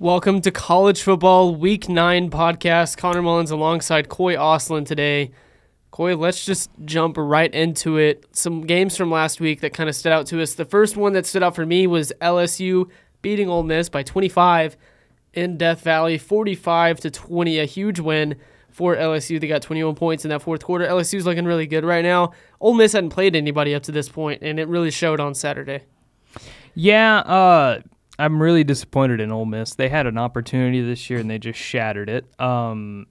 Welcome to College Football Week 9 podcast. Connor Mullins alongside Kauy Ostlien today. Kauy, let's just jump right into it. Some games from last week that kind of stood out to us. The first one that stood out for me was LSU beating Ole Miss by 25 in Death Valley, 45 to 20, a huge win for LSU. They got 21 points in that fourth quarter. LSU's looking really good right now. Ole Miss hadn't played anybody up to this point, and it really showed on Saturday. Yeah, uh, I'm really disappointed in Ole Miss. They had an opportunity this year and they just shattered it. Um,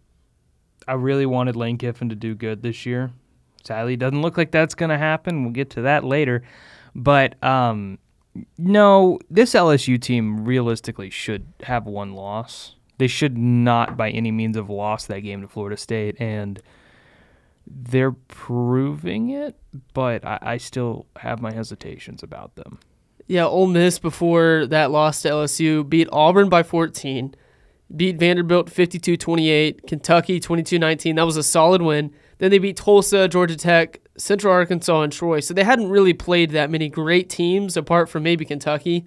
I really wanted Lane Kiffin to do good this year. Sadly, it doesn't look like that's going to happen. We'll get to that later. But um, no, this LSU team realistically should have one loss. They should not, by any means, have lost that game to Florida State. And they're proving it, but I, I still have my hesitations about them. Yeah, Ole Miss before that loss to LSU beat Auburn by 14, beat Vanderbilt 52 28, Kentucky 22 19. That was a solid win. Then they beat Tulsa, Georgia Tech, Central Arkansas, and Troy. So they hadn't really played that many great teams apart from maybe Kentucky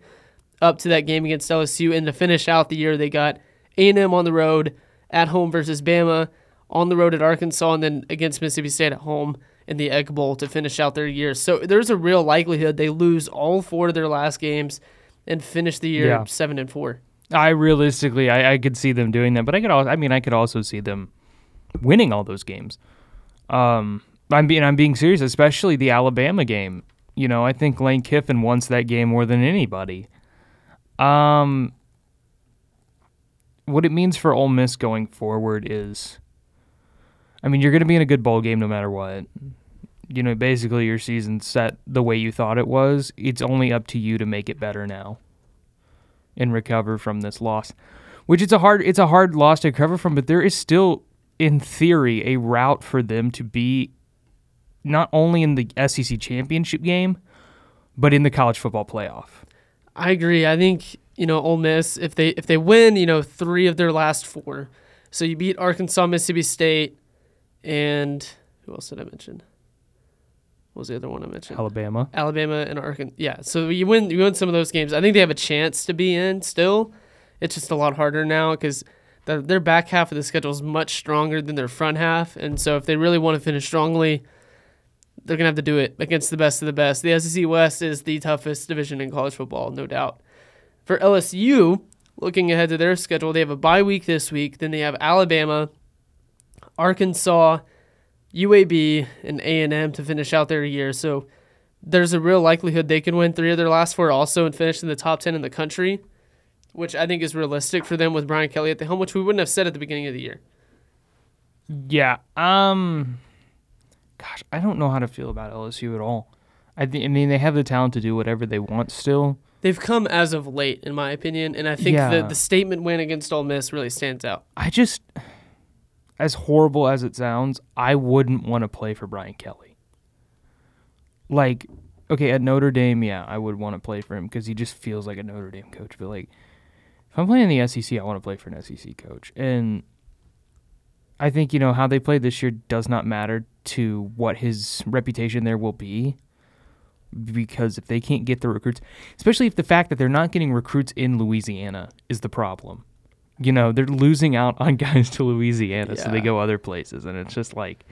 up to that game against LSU. And to finish out the year, they got A&M on the road, at home versus Bama, on the road at Arkansas, and then against Mississippi State at home in the Egg Bowl to finish out their year. So there's a real likelihood they lose all four of their last games and finish the year Yeah. seven and four. I realistically, I, I could see them doing that, but I could, also, I mean, I could also see them winning all those games. Um, I'm being, I'm being serious, especially the Alabama game. You know, I think Lane Kiffin wants that game more than anybody. Um, what it means for Ole Miss going forward is, I mean, you're going to be in a good bowl game no matter what. You know, basically your season's set the way you thought it was. It's only up to you to make it better now and recover from this loss. Which it's a hard it's a hard loss to recover from, but there is still in theory a route for them to be not only in the SEC championship game, but in the college football playoff. I agree. I think you know Ole Miss if they if they win you know three of their last four, so you beat Arkansas, Mississippi State, and who else did I mention? What was the other one I mentioned? Alabama. Alabama and Arkansas. Yeah, so you win you win some of those games. I think they have a chance to be in still. It's just a lot harder now because their, their back half of the schedule is much stronger than their front half, and so if they really want to finish strongly, they're gonna have to do it against the best of the best. The SEC West is the toughest division in college football, no doubt. For LSU, looking ahead to their schedule, they have a bye week this week. Then they have Alabama, Arkansas, UAB, and A and M to finish out their year. So there's a real likelihood they can win three of their last four also and finish in the top ten in the country, which I think is realistic for them with Brian Kelly at the helm, which we wouldn't have said at the beginning of the year. Yeah. Um gosh, I don't know how to feel about LSU at all. I think I mean they have the talent to do whatever they want still. They've come as of late, in my opinion, and I think Yeah. the, the statement win against Ole Miss really stands out. I just as horrible as it sounds, I wouldn't want to play for Brian Kelly. Like, okay, at Notre Dame, yeah, I would want to play for him because he just feels like a Notre Dame coach. But like, if I'm playing in the SEC, I want to play for an SEC coach, and I think you know how they played this year does not matter to what his reputation there will be. Because if they can't get the recruits, especially if the fact that they're not getting recruits in Louisiana is the problem you know they're losing out on guys to Louisiana, so they go other places, and it's just like,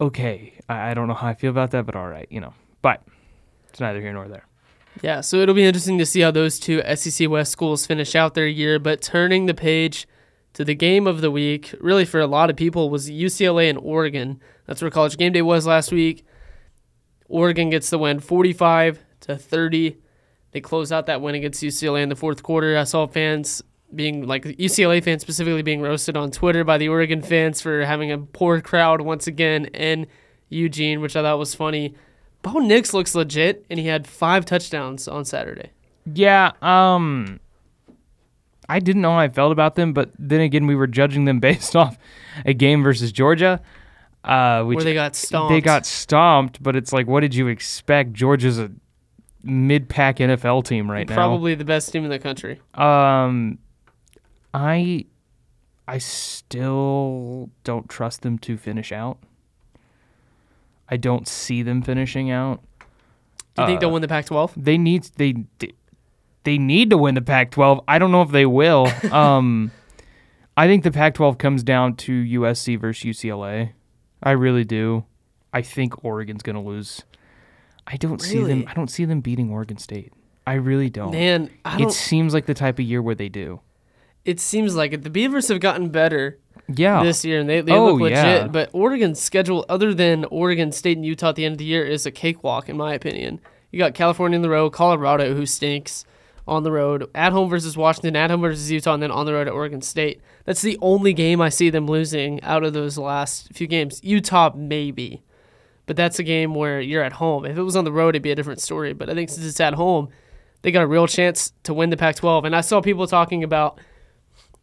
okay, I, I don't know how I feel about that, but all right, you know. But it's neither here nor there. Yeah, so it'll be interesting to see how those two SEC West schools finish out their year. But turning the page to the game of the week, really for a lot of people, was UCLA and Oregon. That's where College Game Day was last week. Oregon gets the win, 45 to 30. They close out that win against UCLA in the fourth quarter. I saw fans being like UCLA fans specifically being roasted on Twitter by the Oregon fans for having a poor crowd once again in Eugene, which I thought was funny. Bo Nix looks legit, and he had five touchdowns on Saturday. Yeah, um, I didn't know how I felt about them, but then again, we were judging them based off a game versus Georgia, uh, which where they got stomped. they got stomped. But it's like, what did you expect? Georgia's a mid-pack NFL team right now. probably the best team in the country. Um, I, I still don't trust them to finish out. I don't see them finishing out. Do you think Uh, they'll win the Pac-12? They need they they need to win the Pac-12. I don't know if they will. um, I think the Pac-12 comes down to USC versus UCLA. I really do. I think Oregon's going to lose. I don't see them. I don't see them beating Oregon State. I really don't. Man, I it don't. seems like the type of year where they do. It seems like it. The Beavers have gotten better Yeah. this year, and they, they Oh, look legit. yeah. But Oregon's schedule, other than Oregon State and Utah at the end of the year, is a cakewalk in my opinion. You got California on the road, Colorado who stinks on the road, at home versus Washington, at home versus Utah, and then on the road at Oregon State. That's the only game I see them losing out of those last few games. Utah maybe, but that's a game where you're at home. If it was on the road, it'd be a different story. But I think since it's at home, they got a real chance to win the Pac-12. And I saw people talking about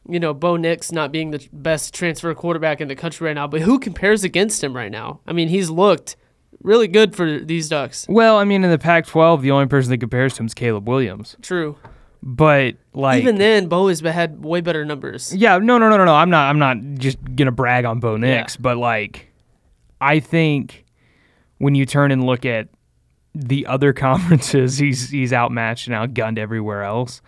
you know, Bo Nix not being the best transfer quarterback in the country right now, but who compares against him right now? I mean, he's looked really good for these Ducks. well, I mean, in the Pac-12, the only person that compares to him is Caleb Williams. True. But like, Even then, Bo has had way better numbers. Yeah, no, no, no, no, no. I'm not. I'm not just gonna brag on Bo Nix, but like, I think when you turn and look at the other conferences, he's he's outmatched and outgunned everywhere else.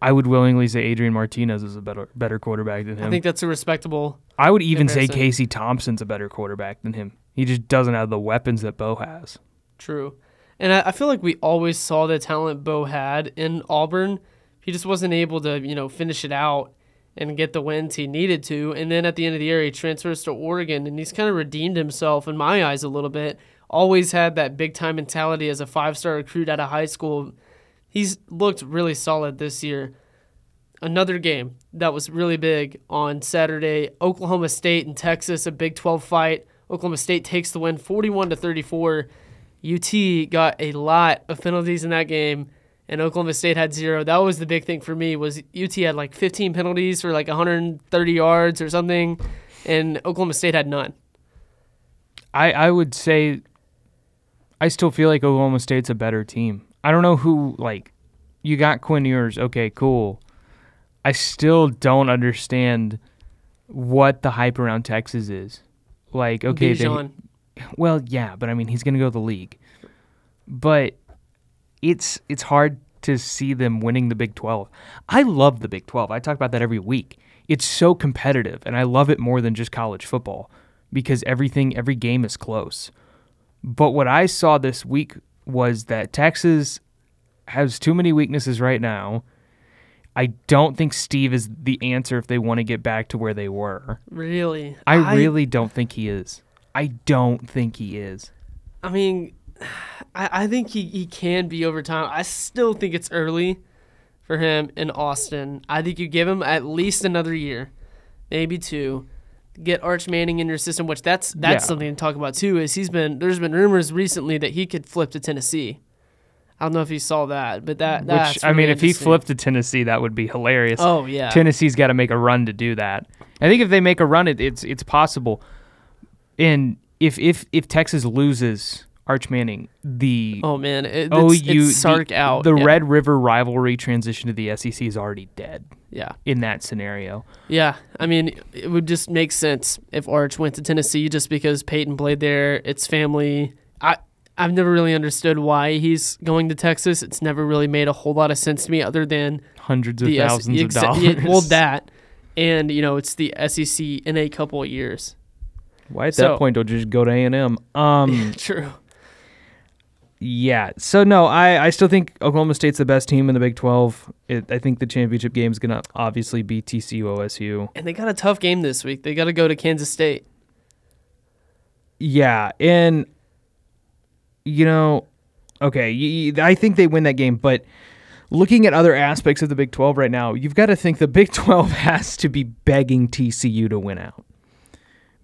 I would willingly say Adrian Martinez is a better better quarterback than him. I think that's a respectable. I would even say. Casey Thompson's a better quarterback than him. He just doesn't have the weapons that Bo has. True. And I, I feel like we always saw the talent Bo had in Auburn. He just wasn't able to, you know, finish it out and get the wins he needed to. And then at the end of the year, he transfers to Oregon, and he's kind of redeemed himself in my eyes a little bit. Always had that big time mentality as a five star recruit out of high school. He's looked really solid this year. Another game that was really big on Saturday Oklahoma State and Texas, a Big 12 fight. Oklahoma State takes the win 41 to 34. UT got a lot of penalties in that game, and Oklahoma State had zero. That was the big thing for me. Was UT had like 15 penalties for like 130 yards or something, and Oklahoma State had none. I, I would say I still feel like Oklahoma State's a better team. I don't know who like you got Quinn Ewers, okay, cool. I still don't understand what the hype around Texas is. Like, okay, they, well, yeah, but I mean he's gonna go to the league. But it's it's hard to see them winning the Big Twelve. I love the Big Twelve. I talk about that every week. It's so competitive and I love it more than just college football because everything every game is close. But what I saw this week was that Texas has too many weaknesses right now. I don't think Steve is the answer if they want to get back to where they were. Really? I, really don't think he is. I don't think he is. I mean, I, I think he, he can be over time. I still think it's early for him in Austin. I think you give him at least another year, maybe two. Get Arch Manning in your system, which that's that's Yeah. something to talk about too. Is he's been there's been rumors recently that he could flip to Tennessee. I don't know if you saw that, but that that's Which I mean, if he flipped to Tennessee, that would be hilarious. oh yeah, Tennessee's got to make a run to do that. I think if they make a run, it, it's it's possible. And if if if Texas loses Arch Manning, the oh man, it, OU it's, it's Sark the, out. the yeah. Red River rivalry transition to the SEC is already dead yeah. in that scenario. Yeah, I mean, it would just make sense if Arch went to Tennessee just because Peyton played there. It's family. I I've never really understood why he's going to Texas. It's never really made a whole lot of sense to me, other than Hundreds of the S- thousands of dollars. yeah, well, that, and you know, it's the SEC in a couple of years. Why at So- that point don't you just go to A and M? Um, True. Yeah. So no, I I still think Oklahoma State's the best team in the Big Twelve. It, I think the championship game is gonna obviously be TCU OSU. And they got a tough game this week. They got to go to Kansas State. Yeah, and you know, okay, I think they win that game, but looking at other aspects of the Big 12 right now, you've got to think the Big 12 has to be begging TCU to win out.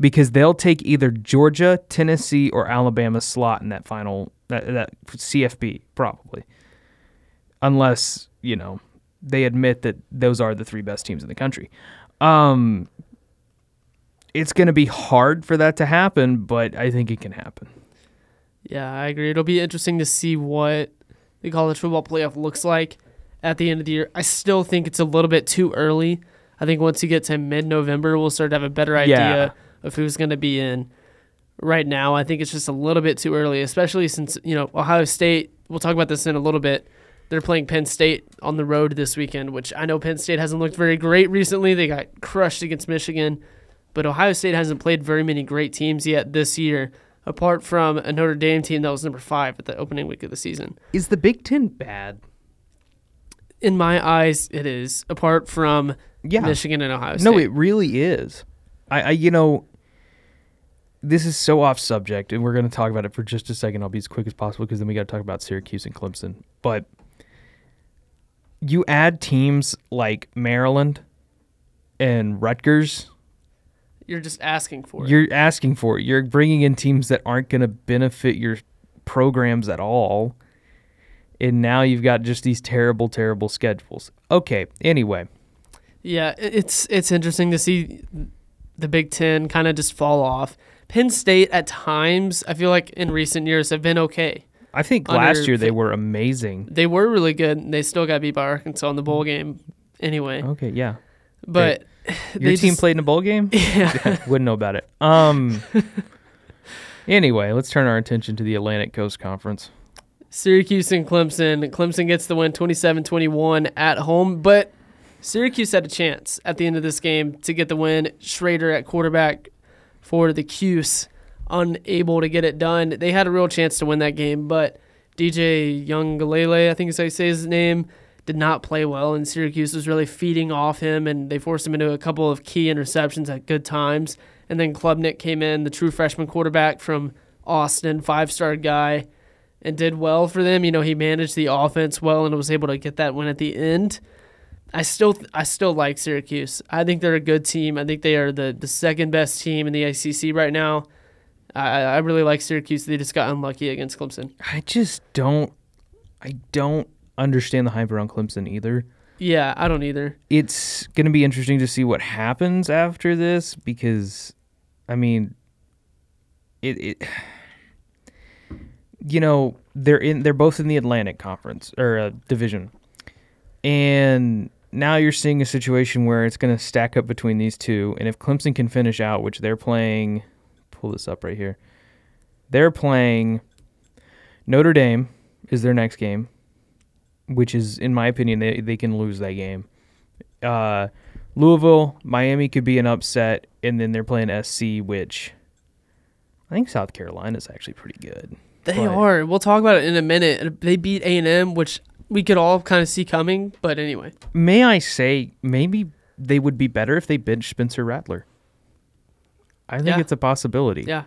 Because they'll take either Georgia, Tennessee, or Alabama slot in that final that, that CFB probably. Unless, you know, they admit that those are the three best teams in the country. Um it's going to be hard for that to happen, but I think it can happen. Yeah, I agree. It'll be interesting to see what the college football playoff looks like at the end of the year. I still think it's a little bit too early. I think once you get to mid November, we'll start to have a better idea Yeah. of who's going to be in. Right now, I think it's just a little bit too early, especially since, you know, Ohio State, we'll talk about this in a little bit. They're playing Penn State on the road this weekend, which I know Penn State hasn't looked very great recently. They got crushed against Michigan, but Ohio State hasn't played very many great teams yet this year, apart from a Notre Dame team that was number five at the opening week of the season. Is the Big Ten bad? In my eyes, it is. Apart from Yeah. Michigan and Ohio State. No, it really is. I, I you know, this is so off subject, and we're going to talk about it for just a second. I'll be as quick as possible because then we got to talk about Syracuse and Clemson. But you add teams like Maryland and Rutgers, You're just asking for it. you're asking for it. You're bringing in teams that aren't going to benefit your programs at all. And now you've got just these terrible, terrible schedules. Okay. Anyway, Yeah, it's it's interesting to see the Big Ten kind of just fall off. Penn State at times, I feel like in recent years have been okay. I think Under last year they were amazing. They were really good. And they still got beat by Arkansas in the bowl game, anyway. Okay, yeah. But Your team just- played in a bowl game? Yeah, Wouldn't know about it. Um. anyway, let's turn our attention to the Atlantic Coast Conference. Syracuse and Clemson. Clemson gets the win 27-21 at home, but Syracuse had a chance at the end of this game to get the win. Shrader at quarterback for the Cuse, unable to get it done. They had a real chance to win that game, but DJ Uiagalelei, I think is how you say his name, did not play well, and Syracuse was really feeding off him, and they forced him into a couple of key interceptions at good times. And then Klubnik came in, the true freshman quarterback from Austin, five-star guy, and did well for them. You know, he managed the offense well and was able to get that win at the end. I still I still like Syracuse. I think they're a good team. I think they are the, the second best team in the ACC right now. I, I really like Syracuse. They just got unlucky against Clemson. I just don't. I don't understand the hype around Clemson either. Yeah, I don't either. It's going to be interesting to see what happens after this because, I mean, it. it you know they're in. They're both in the Atlantic Conference or uh, division, and now you're seeing a situation where it's going to stack up between these two. And if Clemson can finish out, which they're playing, pull this up right here. They're playing Notre Dame is their next game, which is, in my opinion, they they can lose that game. Uh, Louisville, Miami could be an upset, and then they're playing SC, which I think South Carolina is actually pretty good. They But- are. We'll talk about it in a minute. They beat A and M, which we could all kind of see coming. But anyway, May I say, maybe they would be better if they bench Spencer Rattler. I think Yeah. it's a possibility. yeah,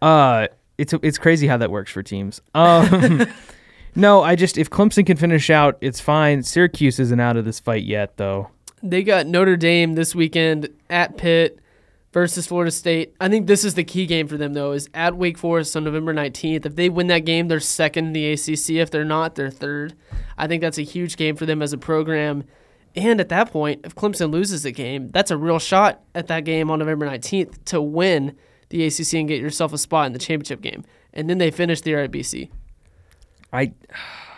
Uh, it's it's crazy how that works for teams. Um, no, I just if Clemson can finish out, it's fine. Syracuse isn't out of this fight yet, though. they got Notre Dame this weekend at Pitt versus Florida State. I think this is the key game for them though. Is at Wake Forest on November nineteenth. If they win that game, they're second in the ACC. If they're not, they're third. I think that's a huge game for them as a program. And at that point, if Clemson loses the game, that's a real shot at that game on November 19th to win the ACC and get yourself a spot in the championship game. And then they finish the year at BC. I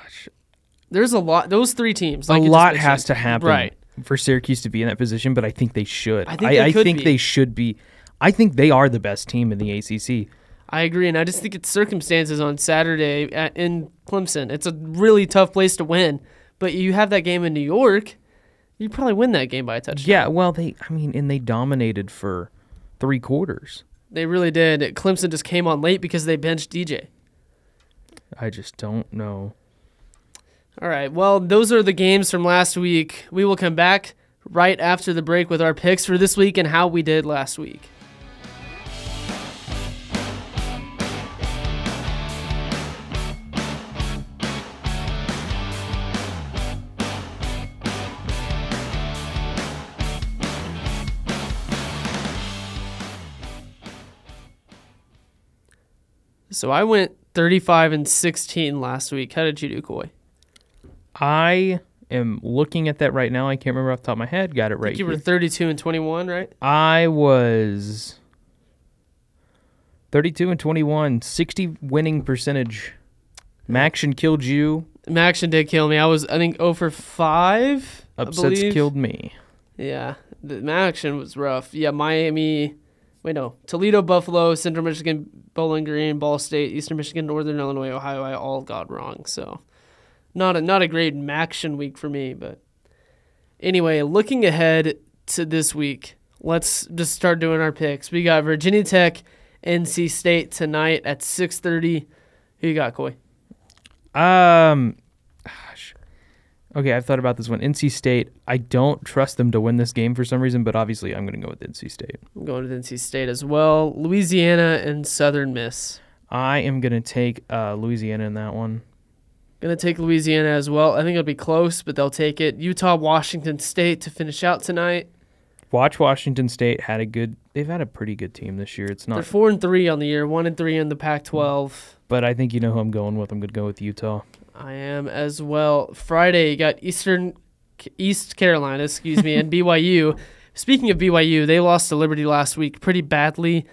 There's a lot. Those three teams. a like just lot has to happen Right. For Syracuse to be in that position, but I think they should. I think they could think they should be. I think they are the best team in the ACC. I agree, and I just think it's circumstances on Saturday at, in Clemson. It's a really tough place to win, but you have that game in New York, you probably win that game by a touchdown. Yeah, well, they. I mean, and they dominated for three quarters. they really did. Clemson just came on late because they benched DJ. I just don't know. All right, well, those are the games from last week. We will come back right after the break with our picks for this week and how we did last week. So I went 35 and 16 last week. How did you do, Kauy? I am looking at that right now. I can't remember off the top of my head. Got it right you here. were 32 and 21, right? I was 32 and 21, 60 winning percentage. Maction killed you. Maction did kill me. I was, I think, 0 for 5. I Upsets killed me. Yeah, the Maction was rough. Yeah, Miami. Wait, no. Toledo, Buffalo, Central Michigan, Bowling Green, Ball State, Eastern Michigan, Northern Illinois, Ohio. I all got wrong. So not a not a great action week for me. But anyway, looking ahead to this week, let's just start doing our picks. We got Virginia Tech, NC State tonight at six thirty. Who you got, Kauy? Um, gosh. Okay, I've thought about this one. NC State. I don't trust them to win this game for some reason, but obviously I'm going to go with NC State. I'm going with NC State as well. Louisiana and Southern Miss. I am going to take uh, Louisiana in that one. Gonna take Louisiana as well. I think it'll be close, but they'll take it. Utah, Washington State to finish out tonight. Watch Washington State had a good. They've had a pretty good team this year. It's not. They're four and three on the year, one and three in the Pac-12. but I think you know who I'm going with. I'm going to go with Utah. I am as well. Friday, you got Eastern East Carolina, excuse me, and BYU. Speaking of BYU, they lost to Liberty last week pretty badly,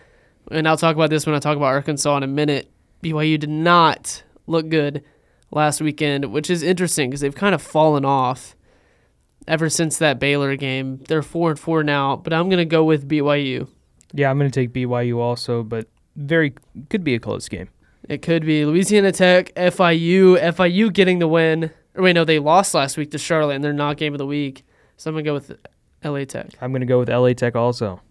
and I'll talk about this when I talk about Arkansas in a minute. BYU did not look good last weekend, which is interesting because they've kind of fallen off ever since that Baylor game. They're four and four now, but I'm gonna go with BYU. Yeah, I'm going to take BYU also, but very could be a close game. It could be Louisiana Tech, FIU, FIU getting the win. Or wait, no, they lost last week to Charlotte, and they're not game of the week. So I'm gonna go with LA Tech. I'm going to go with LA Tech also.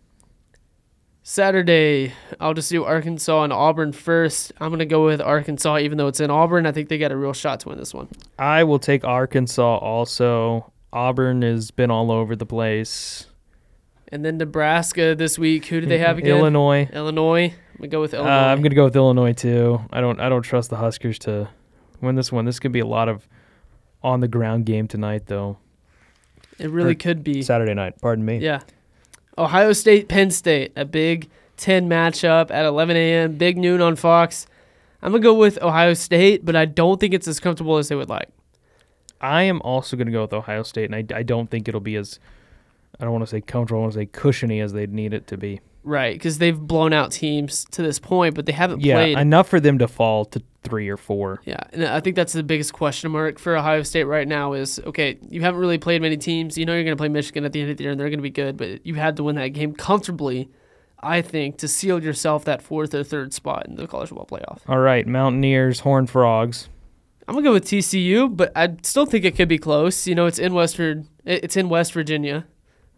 Saturday, I'll just do Arkansas and Auburn first. I'm gonna go with Arkansas, even though it's in Auburn. I think they got a real shot to win this one. I will take Arkansas also. Auburn has been all over the place. And then Nebraska this week. Who do they have again? Illinois. Illinois. I'm gonna go with Uh, Illinois. I'm gonna go with Illinois too. I don't I don't trust the Huskers to win this one. This could be a lot of on the ground game tonight though. it really or- could be. Saturday night. Pardon me. Yeah. Ohio State, Penn State, a big 10 matchup at 11 a.m., big noon on Fox. I'm going to go with Ohio State, but I don't think it's as comfortable as they would like. I am also gonna go with Ohio State, and I, I don't think it'll be as I don't want to say comfortable. I want to say cushiony as they'd need it to be. Right, because they've blown out teams to this point, but they haven't Yeah, played. enough for them to fall to three or four. yeah, and I think that's the biggest question mark for Ohio State right now is okay, you haven't really played many teams. You know you're going to play Michigan at the end of the year, and they're going to be good, but you had to win that game comfortably, I think, to seal yourself that fourth or third spot in the college football playoff. All right, Mountaineers, Horned Frogs. I'm gonna go with TCU, but I still think it could be close. You know, it's in Westford, it's in West Virginia,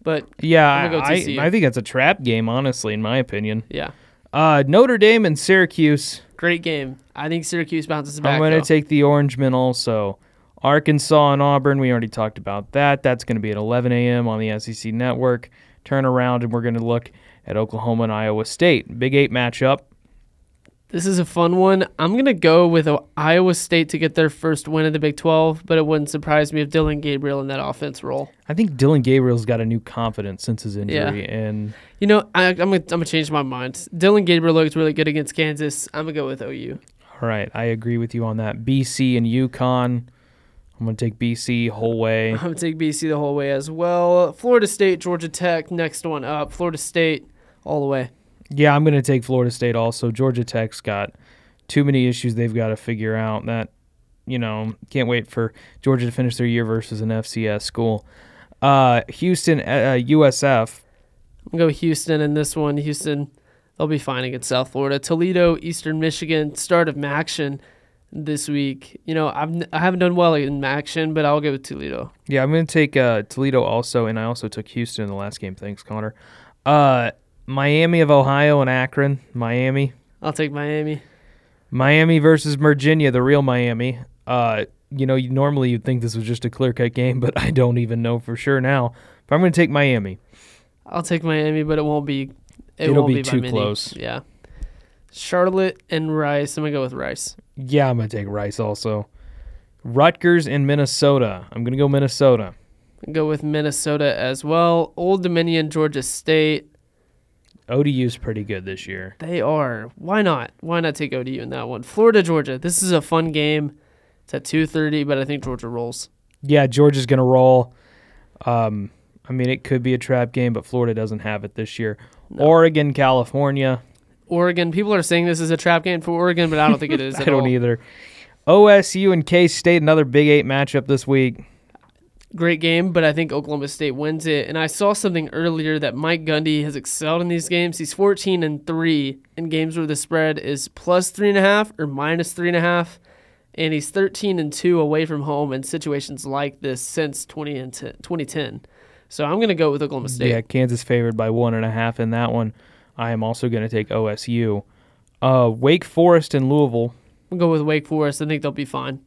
but Yeah, go I, I think that's a trap game, honestly, in my opinion. yeah, Uh, Notre Dame and Syracuse. Great game. I think Syracuse bounces back. I'm going to take the Orange Men also. Arkansas and Auburn, we already talked about that. That's going to be at 11 a.m. on the SEC network. Turn around, and we're going to look at Oklahoma and Iowa State. Big eight matchup. This is a fun one. I'm gonna go with Iowa State to get their first win in the Big 12, but it wouldn't surprise me if Dillon Gabriel in that offense role. I think Dillon Gabriel's got a new confidence since his injury, and You know, I, I'm gonna I'm gonna change my mind. Dillon Gabriel looks really good against Kansas. I'm gonna go with OU. all right, I agree with you on that. BC and UConn. I'm going to take BC whole way. I'm gonna take BC the whole way as well. Florida State, Georgia Tech, next one up. Florida State, all the way. Yeah, I'm going to take Florida State also. Georgia Tech's got too many issues they've got to figure out. That, you know, can't wait for Georgia to finish their year versus an FCS school. Uh, Houston, uh, USF. I'm gonna go Houston in this one. Houston, they'll be fine against South Florida. Toledo, Eastern Michigan, start of Maction this week. You know, I've n- I haven't done well in Maction, but I'll go with Toledo. Yeah, I'm going to take uh, Toledo also, and I also took Houston in the last game. Thanks, Connor. Uh, Miami of Ohio and Akron. Miami. I'll take Miami. Miami versus Virginia, the real Miami. Uh, you know, you, normally you'd think this was just a clear cut game, but I don't even know for sure now. But I'm going to take Miami. I'll take Miami, but it won't be. It It'll won't be by too close. Yeah. Charlotte and Rice. I'm gonna go with Rice. Yeah, I'm going to take Rice also. Rutgers and Minnesota. I'm going to go Minnesota. Go with Minnesota as well. Old Dominion, Georgia State. ODU's pretty good this year. They are. Why not? Why not take ODU in that one? Florida, Georgia. This is a fun game. It's at 2:30, but I think Georgia rolls. Yeah, Georgia's going to roll. Um, I mean, it could be a trap game, but Florida doesn't have it this year. No. Oregon, California. Oregon. People are saying this is a trap game for Oregon, but I don't think it is. I don't all. either. OSU and K State, another Big Eight matchup this week. Great game, but I think Oklahoma State wins it. And I saw something earlier that Mike Gundy has excelled in these games. He's 14 and three in games where the spread is plus three and a half or minus three and a half. and he's 13 and two away from home in situations like this since 20 and 10, 2010. So I'm gonna go with Oklahoma State. Yeah, Kansas favored by one and a half in that one. I am also going to take OSU. Uh, Wake Forest and Louisville. We'll go with Wake Forest. I think they'll be fine.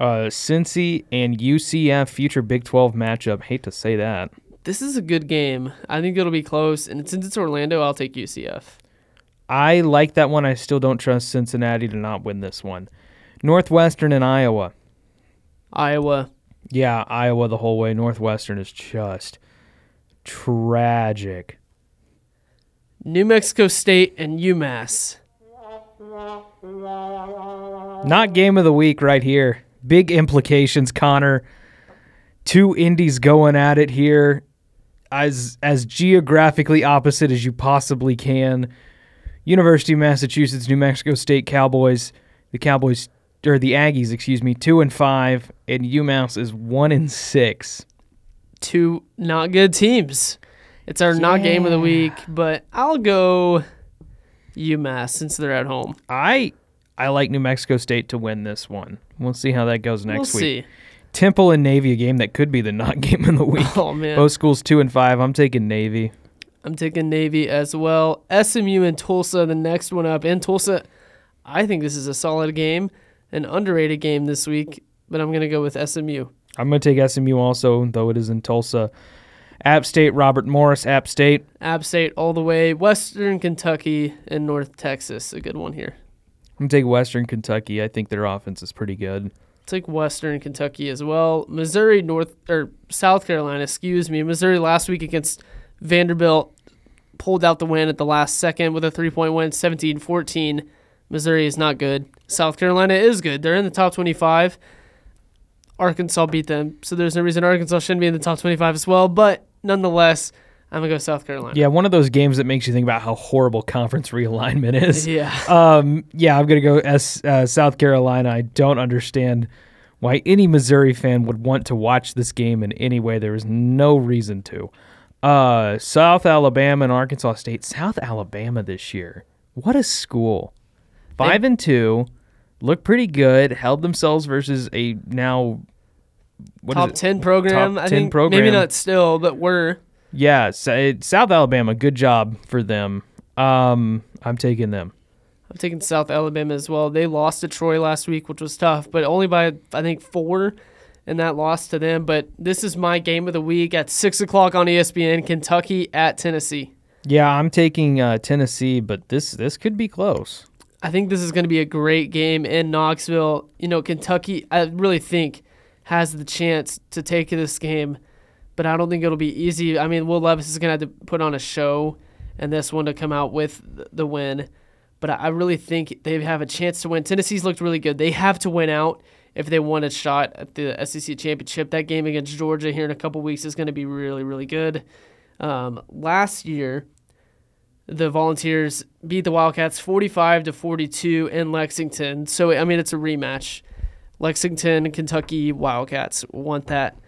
Uh, Cincy and UCF future Big 12 matchup. Hate to say that. This is a good game. I think it'll be close, and since it's Orlando, I'll take UCF. I like that one. I still don't trust Cincinnati to not win this one. Northwestern and Iowa. Iowa. Yeah, Iowa the whole way. Northwestern is just tragic. New Mexico State and UMass. Not game of the week right here. Big implications, Connor. Two indies going at it here as as geographically opposite as you possibly can. University of Massachusetts, New Mexico State Cowboys. The Cowboys or the Aggies, excuse me, 2 and 5 and UMass is 1 and 6. Two not good teams. It's our not game of the week, but I'll go UMass since they're at home. I I like New Mexico State to win this one. We'll see how that goes next we'll week. see. Temple and Navy, a game that could be the not game of the week. Oh man, Both schools two and five. I'm taking Navy. I'm taking Navy as well. SMU and Tulsa, the next one up. In Tulsa, I think this is a solid game, an underrated game this week, but I'm gonna go with SMU. I'm going to take SMU also, though it is in Tulsa. App State, Robert Morris, App State. App State all the way. Western Kentucky and North Texas, a good one here. I'm take Western Kentucky. I think their offense is pretty good. Take Western Kentucky as well. Missouri, North or South Carolina, excuse me. Missouri last week against Vanderbilt pulled out the win at the last second with a three point win, 17 14. Missouri is not good. South Carolina is good. They're in the top 25. Arkansas beat them, so there's no reason Arkansas shouldn't be in the top 25 as well. But nonetheless, I'm going to go South Carolina. Yeah, one of those games that makes you think about how horrible conference realignment is. Yeah. Um, yeah, I'm gonna go S uh, South Carolina. I don't understand why any Missouri fan would want to watch this game in any way. There is no reason to. Uh, South Alabama and Arkansas State. South Alabama this year. What a school. Five and two, look pretty good. Held themselves versus a now what is top? 10 program. Top I 10 think program. maybe not still, but we're Yeah, Sa- South Alabama. Good job for them. Um, I'm taking them. I'm taking South Alabama as well. They lost to Troy last week, which was tough, but only by I think four, and that loss to them. But this is my game of the week at six o'clock on ESPN. Kentucky at Tennessee. Yeah, I'm taking uh, Tennessee, but this this could be close. I think this is going to be a great game in Knoxville. You know, Kentucky, I really think has the chance to take this game, but I don't think it'll be easy. I mean, Will Levis is going to have to put on a show and this one to come out with the win. But I really think they have a chance to win. Tennessee's looked really good. They have to win out if they want a shot at the SEC championship. That game against Georgia here in a couple weeks is going to be really, really good. Um, last year, the Volunteers beat the Wildcats 45 to 42 in Lexington. So I mean it's a rematch. Lexington, Kentucky Wildcats want that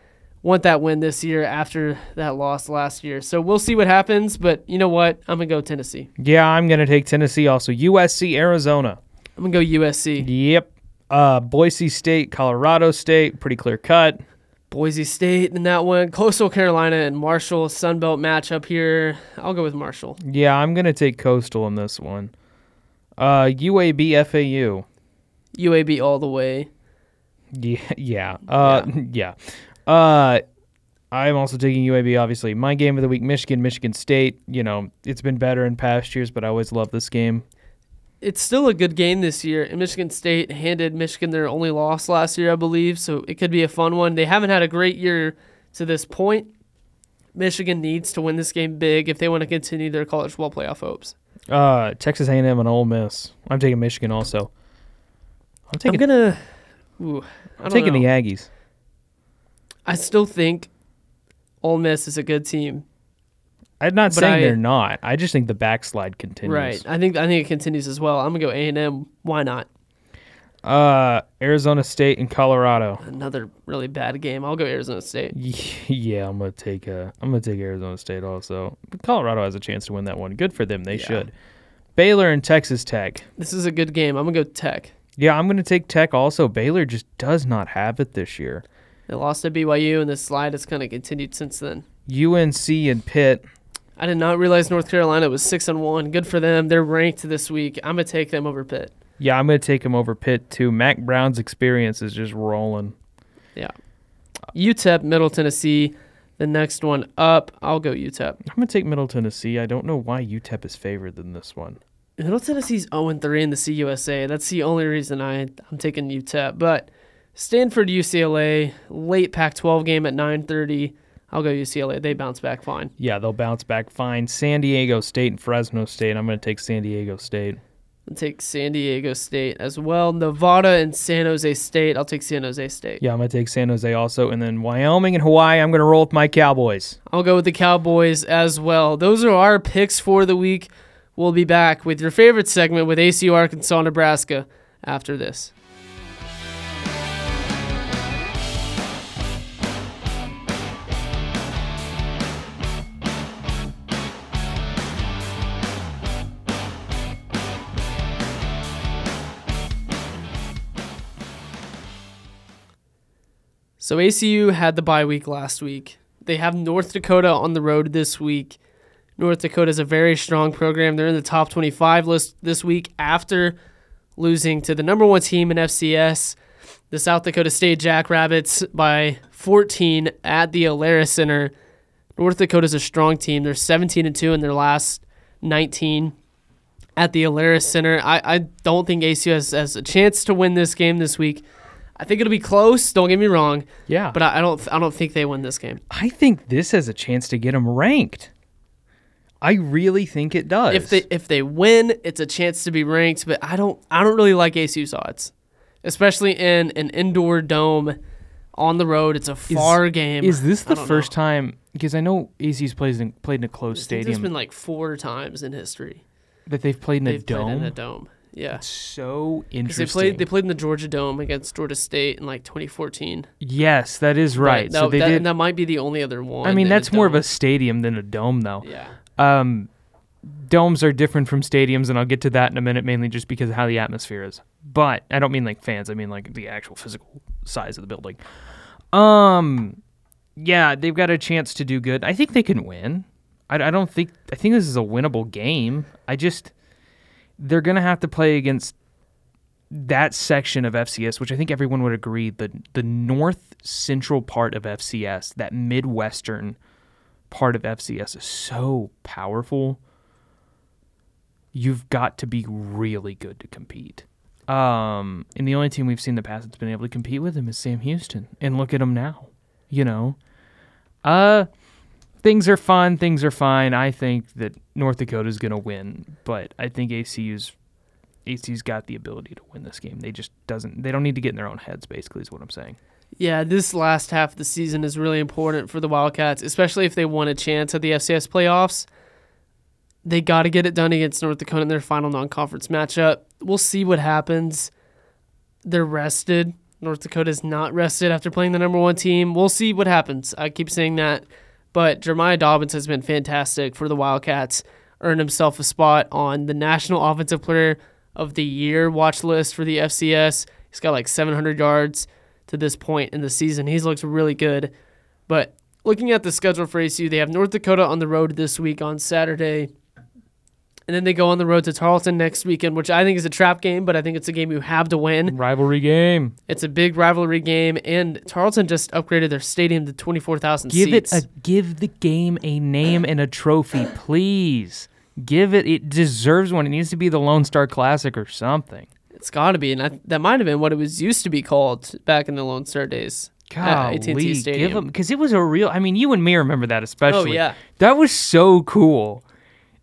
want that win this year after that loss last year. So we'll see what happens, but you know what? I'm going to go Tennessee. Yeah, I'm gonna take Tennessee also. USC, Arizona. I'm going to go USC. Yep. Uh, Boise State, Colorado State, pretty clear cut. Boise State in that one. Coastal Carolina and Marshall Sunbelt matchup here. I'll go with Marshall. Yeah, I'm gonna take Coastal in this one. Uh, UAB, FAU. UAB all the way. Yeah, yeah. Uh, yeah. Uh, I'm also taking UAB. Obviously, my game of the week: Michigan, Michigan State. You know, it's been better in past years, but I always love this game. it's still a good game this year. And Michigan State handed Michigan their only loss last year, I believe. So it could be a fun one. They haven't had a great year to this point. Michigan needs to win this game big if they want to continue their college football playoff hopes. Uh, Texas A&M and Ole Miss. I'm taking Michigan also. I'm taking. I'm gonna. Ooh, I I'm taking know. the Aggies. I still think Ole Miss is a good team. I'm not But saying I- they're not. I just think the backslide continues. Right. I think I think it continues as well. I'm gonna go A and M. Why not? Uh, Arizona State and Colorado. Another really bad game. I'll go Arizona State. Yeah, I'm gonna take uh, I'm gonna take Arizona State also. But Colorado has a chance to win that one. Good for them. They Yeah. should. Baylor and Texas Tech. This is a good game. I'm gonna go Tech. Yeah, I'm going to take Tech also. Baylor just does not have it this year. They lost to BYU, and the slide has kind of continued since then. UNC and Pitt. I did not realize North Carolina was six and one. Good for them. They're ranked this week. I'm gonna take them over Pitt. Yeah, I'm going to take them over Pitt too. Mack Brown's experience is just rolling. Yeah. UTEP, Middle Tennessee. The next one up, I'll go UTEP. I'm going to take Middle Tennessee. I don't know why UTEP is favored than this one. Middle Tennessee's 0 3 in the CUSA. That's the only reason I, I'm taking UTEP. But Stanford, UCLA, late Pac 12 game at 9.30. I'll go UCLA. They bounce back fine. Yeah, they'll bounce back fine. San Diego State and Fresno State. I'm going to take San Diego State. I'll take San Diego State as well. Nevada and San Jose State. I'll take San Jose State. Yeah, I'm going to take San Jose also. And then Wyoming and Hawaii, I'm going to roll with my Cowboys. I'll go with the Cowboys as well. Those are our picks for the week. We'll be back with your favorite segment with ACU Arkansas Nebraska after this. So ACU had the bye week last week. They have North Dakota on the road this week. North Dakota is a very strong program. They're in the top 25 list this week after losing to the number one team in FCS, the South Dakota State Jackrabbits, by 14 at the Alerus Center. North Dakota is a strong team. They're 17 and 2 in their last 19 at the Alerus Center. I, I don't think ACU has, has a chance to win this game this week. I think it'll be close. Don't get me wrong, Yeah. but I, I don't I don't think they win this game. I think this has a chance to get them ranked. I really think it does. If they if they win, it's a chance to be ranked. But I don't I don't really like ASU's odds, especially in an indoor dome on the road. It's a far game. is this the first know. time? Because I know AC's plays in, played in a closed stadium There's been like four times in history that they've played in they've dome. played in a dome. Yeah, so because interesting. they played they played in the Georgia Dome against Georgia State in like 2014. yes, that is right. But so that, they that, did. and that might be the only other one. I mean, that's more of a stadium than a dome, though. yeah. Um, domes are different from stadiums, and I'll get to that in a minute, mainly just because of how the atmosphere is. But I don't mean like fans; I mean like the actual physical size of the building. Um, yeah, they've got a chance to do good. I think they can win. I, I don't think. I think this is a winnable game. I just they're gonna have to play against that section of FCS, which I think everyone would agree the the north central part of FCS, that midwestern part of FCS is so powerful. You've got to be really good to compete. Um, and the only team we've seen in the past that's been able to compete with them is Sam Houston. And look at them now. You know, uh, things are fun. Things are fine. I think that North Dakota is going to win, but I think ACU's ACU's got the ability to win this game. They just doesn't. They don't need to get in their own heads. Basically, is what I'm saying. Yeah, this last half of the season is really important for the Wildcats, especially if they want a chance at the FCS playoffs. They got to get it done against North Dakota in their final non conference matchup. We'll see what happens. They're rested. North Dakota's not rested after playing the number one team. We'll see what happens. I keep saying that. But Jeremiah Dobbins has been fantastic for the Wildcats, earned himself a spot on the National Offensive Player of the Year watch list for the FCS. He's got like 700 yards to this point in the season. He's looked really good. But looking at the schedule for ACU, they have North Dakota on the road this week on Saturday. And then they go on the road to Tarleton next weekend, which I think is a trap game, but I think it's a game you have to win. Rivalry game. It's a big rivalry game, and Tarleton just upgraded their stadium to 24,000 Give seats. it a give the game a name and a trophy, please. Give it. It deserves one. It needs to be the Lone Star Classic or something. it's got to be, and I, that might have been what it was used to be called back in the Lone Star days. at AT&T Golly, Stadium. give them because it was a real. I mean, you and me remember that oh, especially. Oh yeah, That was so cool.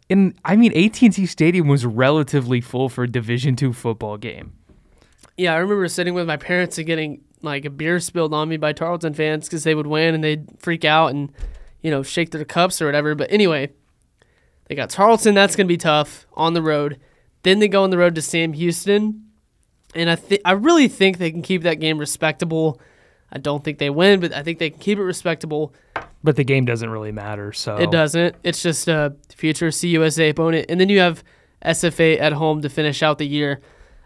And I mean, AT&T Stadium was relatively full for a Division two football game. yeah. I remember sitting with my parents and getting like a beer spilled on me by Tarleton fans because they would win and they'd freak out and you know shake their cups or whatever. But anyway, they got Tarleton. That's gonna be tough on the road. Then they go on the road to Sam Houston, and I think I really think they can keep that game respectable. I don't think they win, but I think they can keep it respectable. But the game doesn't really matter. So It doesn't. It's just a future CUSA opponent. And then you have SFA at home to finish out the year.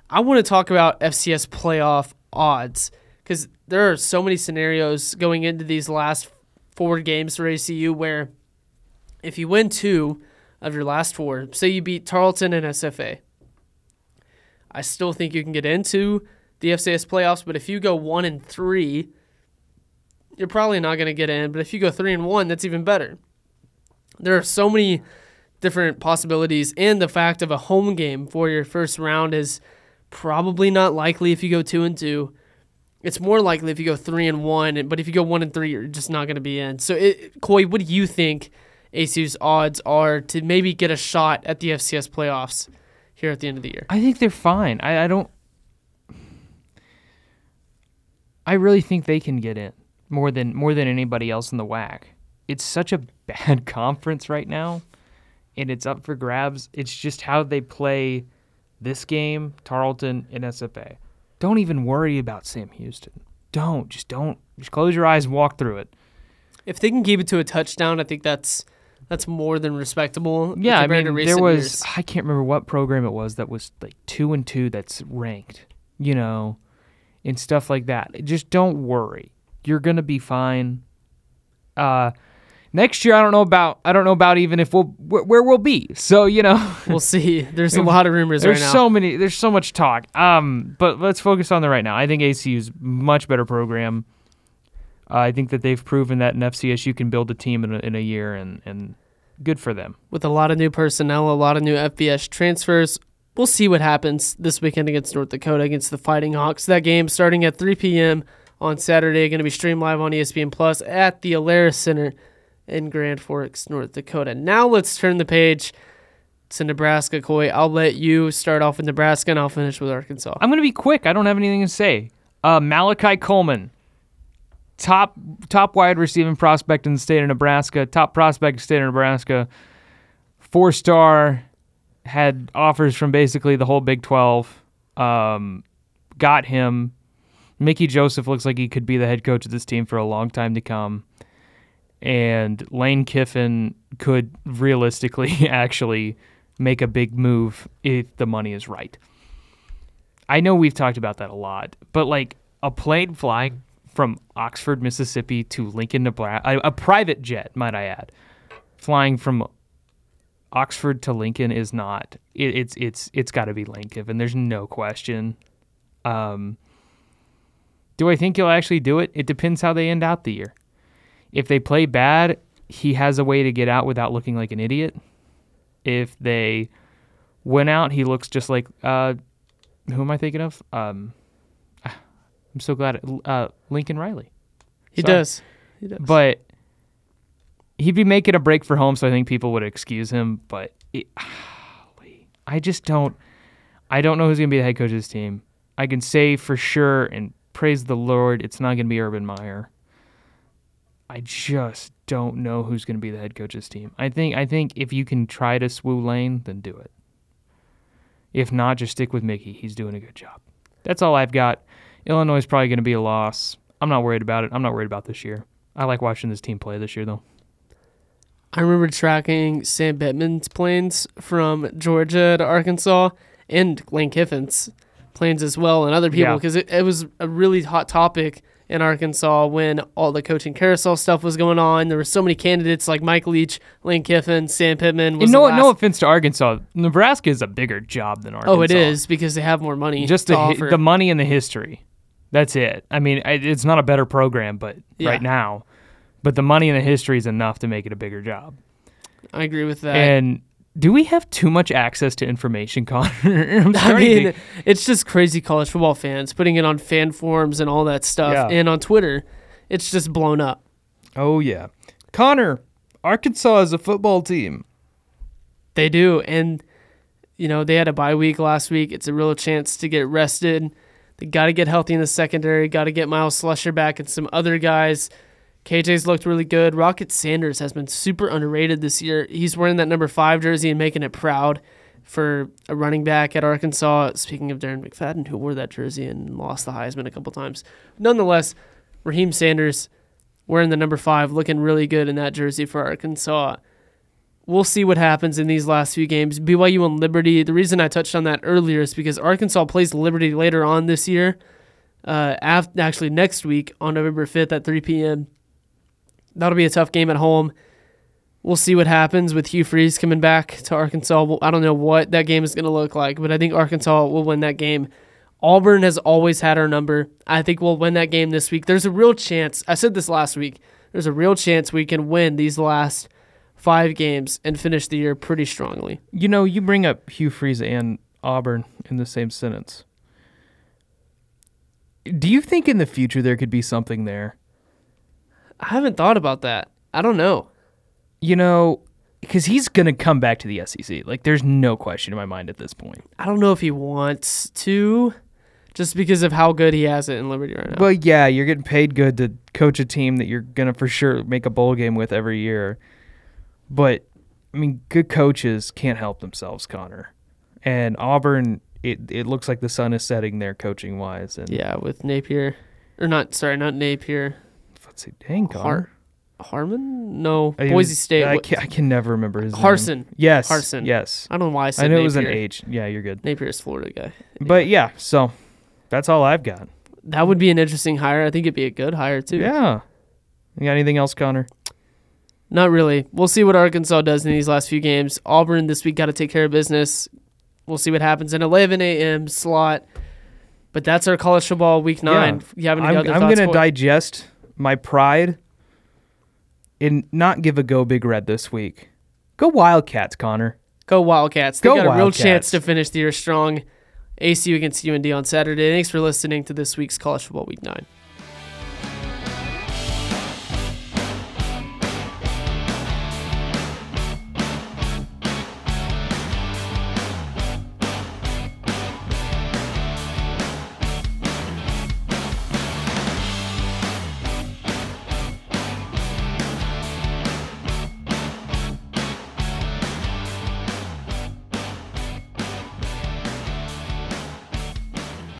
I want to talk about FCS playoff odds because there are so many scenarios going into these last four games for ACU where if you win two of your last four, say you beat Tarleton and SFA, I still think you can get into the FCS playoffs. But if you go one and three, you're probably not going to get in. But if you go three and one, that's even better. There are so many different possibilities, and the fact of a home game for your first round is probably not likely if you go two and two. It's more likely if you go three and one, but if you go one and three, you're just not going to be in. So, it, Kauy, what do you think ACU's odds are to maybe get a shot at the FCS playoffs here at the end of the year? I think they're fine. I, I don't. I really think they can get in more than more than anybody else in the WAC. It's such a bad conference right now, and it's up for grabs. It's just how they play this game, Tarleton and SFA. Don't even worry about Sam Houston. Don't just don't just close your eyes and walk through it. If they can keep it to a touchdown, I think that's that's more than respectable. Yeah, I mean there was years. I can't remember what program it was that was like two and two that's ranked, you know, and stuff like that. Just don't worry. You're gonna be fine. Uh next year I don't know about I don't know about even if we'll where, where we'll be. So, you know, We'll see. There's a lot of rumors there's right now. so many there's so much talk. Um but let's focus on the right now. I think ACU's much better program. Uh, I think that they've proven that in FCS you can build a team in a, in a year and and good for them. with a lot of new personnel, a lot of new FBS transfers. We'll see what happens this weekend against North Dakota against the Fighting Hawks. That game starting at 3 p.m. on Saturday, going to be streamed live on ESPN Plus at the Alerus Center in Grand Forks, North Dakota. Now let's turn the page to Nebraska. Kauy, I'll let you start off with Nebraska, and I'll finish with Arkansas. I'm going to be quick. I don't have anything to say. Uh, Malachi Coleman, top top wide receiving prospect in the state of Nebraska, top prospect in the state of Nebraska, four star, had offers from basically the whole Big 12. Um, got him. Mickey Joseph looks like he could be the head coach of this team for a long time to come. And Lane Kiffin could realistically actually make a big move if the money is right. I know we've talked about that a lot, but like a plane flying from Oxford, Mississippi to Lincoln, Nebraska, a, private jet, might I add, flying from Oxford to Lincoln is not. It, it's it's it's got to be Lane Kiffin. There's no question. Um, do I think he'll actually do it? It depends how they end out the year. If they play bad, he has a way to get out without looking like an idiot. If they win out, he looks just like uh, who am I thinking of? Um, I'm so glad uh, Lincoln Riley. he sorry. does. He does. But he'd be making a break for home, so I think people would excuse him. But I just don't. I don't know who's gonna be the head coach of this team. I can say for sure and praise the Lord, it's not gonna be Urban Meyer. I just don't know who's gonna be the head coach of this team. I think I think if you can try to swoo Lane, then do it. If not, just stick with Mickey. He's doing a good job. That's all I've got. Illinois is probably going to be a loss. I'm not worried about it. I'm not worried about this year. I like watching this team play this year, though. I remember tracking Sam Pittman's planes from Georgia to Arkansas and Lane Kiffin's planes as well and other people Yeah. because it, it was a really hot topic in Arkansas when all the coaching carousel stuff was going on. There were so many candidates like Mike Leach, Lane Kiffin, Sam Pittman. Was And no, no offense to Arkansas, Nebraska is a bigger job than Arkansas. Oh, it is because they have more money. Just the, offer. the money and the history. That's it. I mean, it's not a better program, but Yeah. right now, but the money and the history is enough to make it a bigger job. I agree with that. And do we have too much access to information, Connor? I'm I mean, think- it's just crazy college football fans putting it on fan forums and all that stuff, Yeah. and on Twitter, it's just blown up. oh yeah, Connor, Arkansas is a football team. They do, and you know they had a bye week last week. It's a real chance to get rested. They got to get healthy in the secondary. Got to get Myles Slusher back and some other guys. KJ's looked really good. Rocket Sanders has been super underrated this year. He's wearing that number five jersey and making it proud for a running back at Arkansas. Speaking of Darren McFadden, who wore that jersey and lost the Heisman a couple times. Nonetheless, Raheem Sanders wearing the number five, looking really good in that jersey for Arkansas. we'll see what happens in these last few games. BYU and Liberty. The reason I touched on that earlier is because Arkansas plays Liberty later on this year. Uh, af- actually, next week on November 5th at 3 p.m. That'll be a tough game at home. We'll see what happens with Hugh Freeze coming back to Arkansas. I don't know what that game is going to look like, but I think Arkansas will win that game. Auburn has always had our number. I think we'll win that game this week. There's a real chance. I said this last week. There's a real chance we can win these last five games and finish the year pretty strongly. You know, you bring up Hugh Freeze and Auburn in the same sentence. Do you think in the future there could be something there? I haven't thought about that. I don't know. You know, because he's going to come back to the SEC. Like, there's no question in my mind at this point. I don't know if he wants to, just because of how good he has it in Liberty right now. Well, yeah, you're getting paid good to coach a team that you're going to for sure make a bowl game with every year. But, I mean, good coaches can't help themselves, Connor. And Auburn, it, it looks like the sun is setting there coaching wise. And yeah, with Napier, or not, sorry, not Napier. Let's see, dang, Connor. Har- Harmon? No, I Boise State. I can, I can never remember his name. Harsin. Yes. Harsin. Yes. I don't know why I said I know it was an Napier. H. Yeah, you're good. Napier's Florida guy. But yeah, so that's all I've got. That would be an interesting hire. I think it'd be a good hire too. Yeah. You got anything else, Connor? Not really. We'll see what Arkansas does in these last few games. Auburn this week got to take care of business. We'll see what happens in 11 a.m. slot. But that's our college football week nine. You have any I'm, other I'm gonna Cole? digest my pride and not give a go big red this week. Go Wildcats, Connor. Go Wildcats. They Go got a real chance to finish the year strong. ACU against UND on Saturday. Thanks for listening to this week's college football week nine.